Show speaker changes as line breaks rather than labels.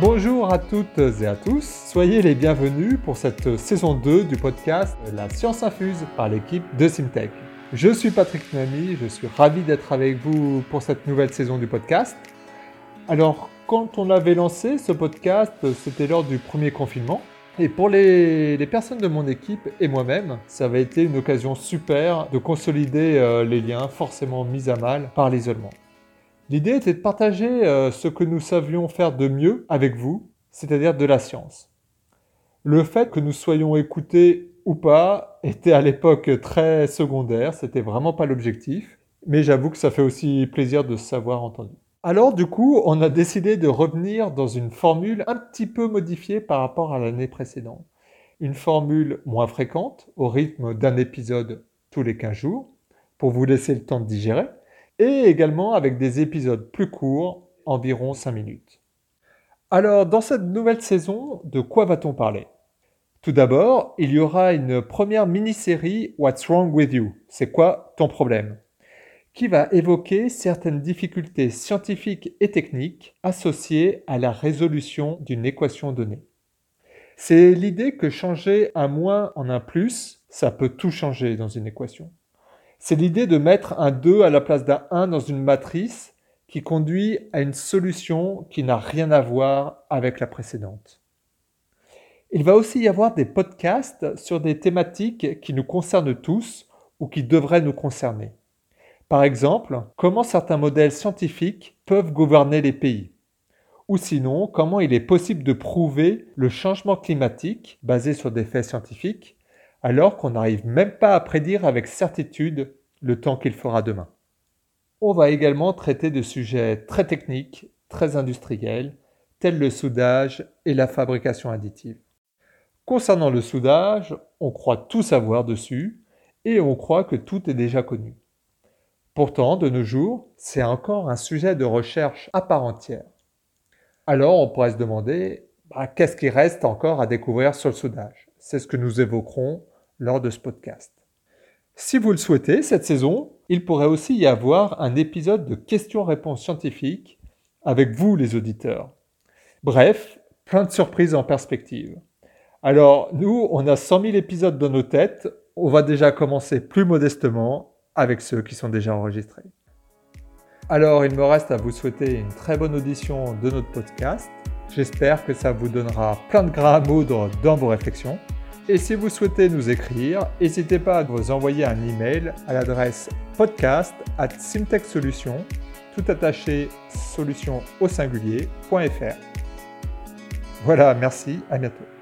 Bonjour à toutes et à tous, soyez les bienvenus pour cette saison 2 du podcast La science infuse par l'équipe de Simtech. Je suis Patrick Nami, je suis ravi d'être avec vous pour cette nouvelle saison du podcast. Alors, quand on avait lancé ce podcast, c'était lors du premier confinement. Et pour les, personnes de mon équipe et moi-même, ça avait été une occasion super de consolider euh, les liens forcément mis à mal par l'isolement. L'idée était de partager euh, ce que nous savions faire de mieux avec vous, c'est-à-dire de la science. Le fait que nous soyons écoutés ou pas était à l'époque très secondaire, c'était vraiment pas l'objectif, mais j'avoue que ça fait aussi plaisir de savoir entendu. Alors du coup, on a décidé de revenir dans une formule un petit peu modifiée par rapport à l'année précédente. Une formule moins fréquente, au rythme d'un épisode tous les 15 jours, pour vous laisser le temps de digérer, et également avec des épisodes plus courts, environ 5 minutes. Alors, dans cette nouvelle saison, de quoi va-t-on parler? Tout d'abord, il y aura une première mini-série What's Wrong with You? C'est quoi ton problème? Qui va évoquer certaines difficultés scientifiques et techniques associées à la résolution d'une équation donnée. C'est l'idée que changer un moins en un plus, ça peut tout changer dans une équation. C'est l'idée de mettre un 2 à la place d'un 1 dans une matrice qui conduit à une solution qui n'a rien à voir avec la précédente. Il va aussi y avoir des podcasts sur des thématiques qui nous concernent tous ou qui devraient nous concerner. Par exemple, comment certains modèles scientifiques peuvent gouverner les pays? Ou sinon, comment il est possible de prouver le changement climatique basé sur des faits scientifiques alors qu'on n'arrive même pas à prédire avec certitude le temps qu'il fera demain. On va également traiter de sujets très techniques, très industriels, tels le soudage et la fabrication additive. Concernant le soudage, on croit tout savoir dessus et on croit que tout est déjà connu. Pourtant, de nos jours, c'est encore un sujet de recherche à part entière. Alors on pourrait se demander, bah, qu'est-ce qui reste encore à découvrir sur le soudage? C'est ce que nous évoquerons lors de ce podcast. Si vous le souhaitez, cette saison, il pourrait aussi y avoir un épisode de questions-réponses scientifiques avec vous les auditeurs. Bref, plein de surprises en perspective. Alors, nous, on a 100 000 épisodes dans nos têtes. On va déjà commencer plus modestement avec ceux qui sont déjà enregistrés. Alors, il me reste à vous souhaiter une très bonne audition de notre podcast. J'espère que ça vous donnera plein de grains à moudre dans vos réflexions. Et si vous souhaitez nous écrire, n'hésitez pas à vous envoyer un email à l'adresse podcast at simtechsolutions, tout attaché solution au singulier.fr. Voilà, merci, à bientôt.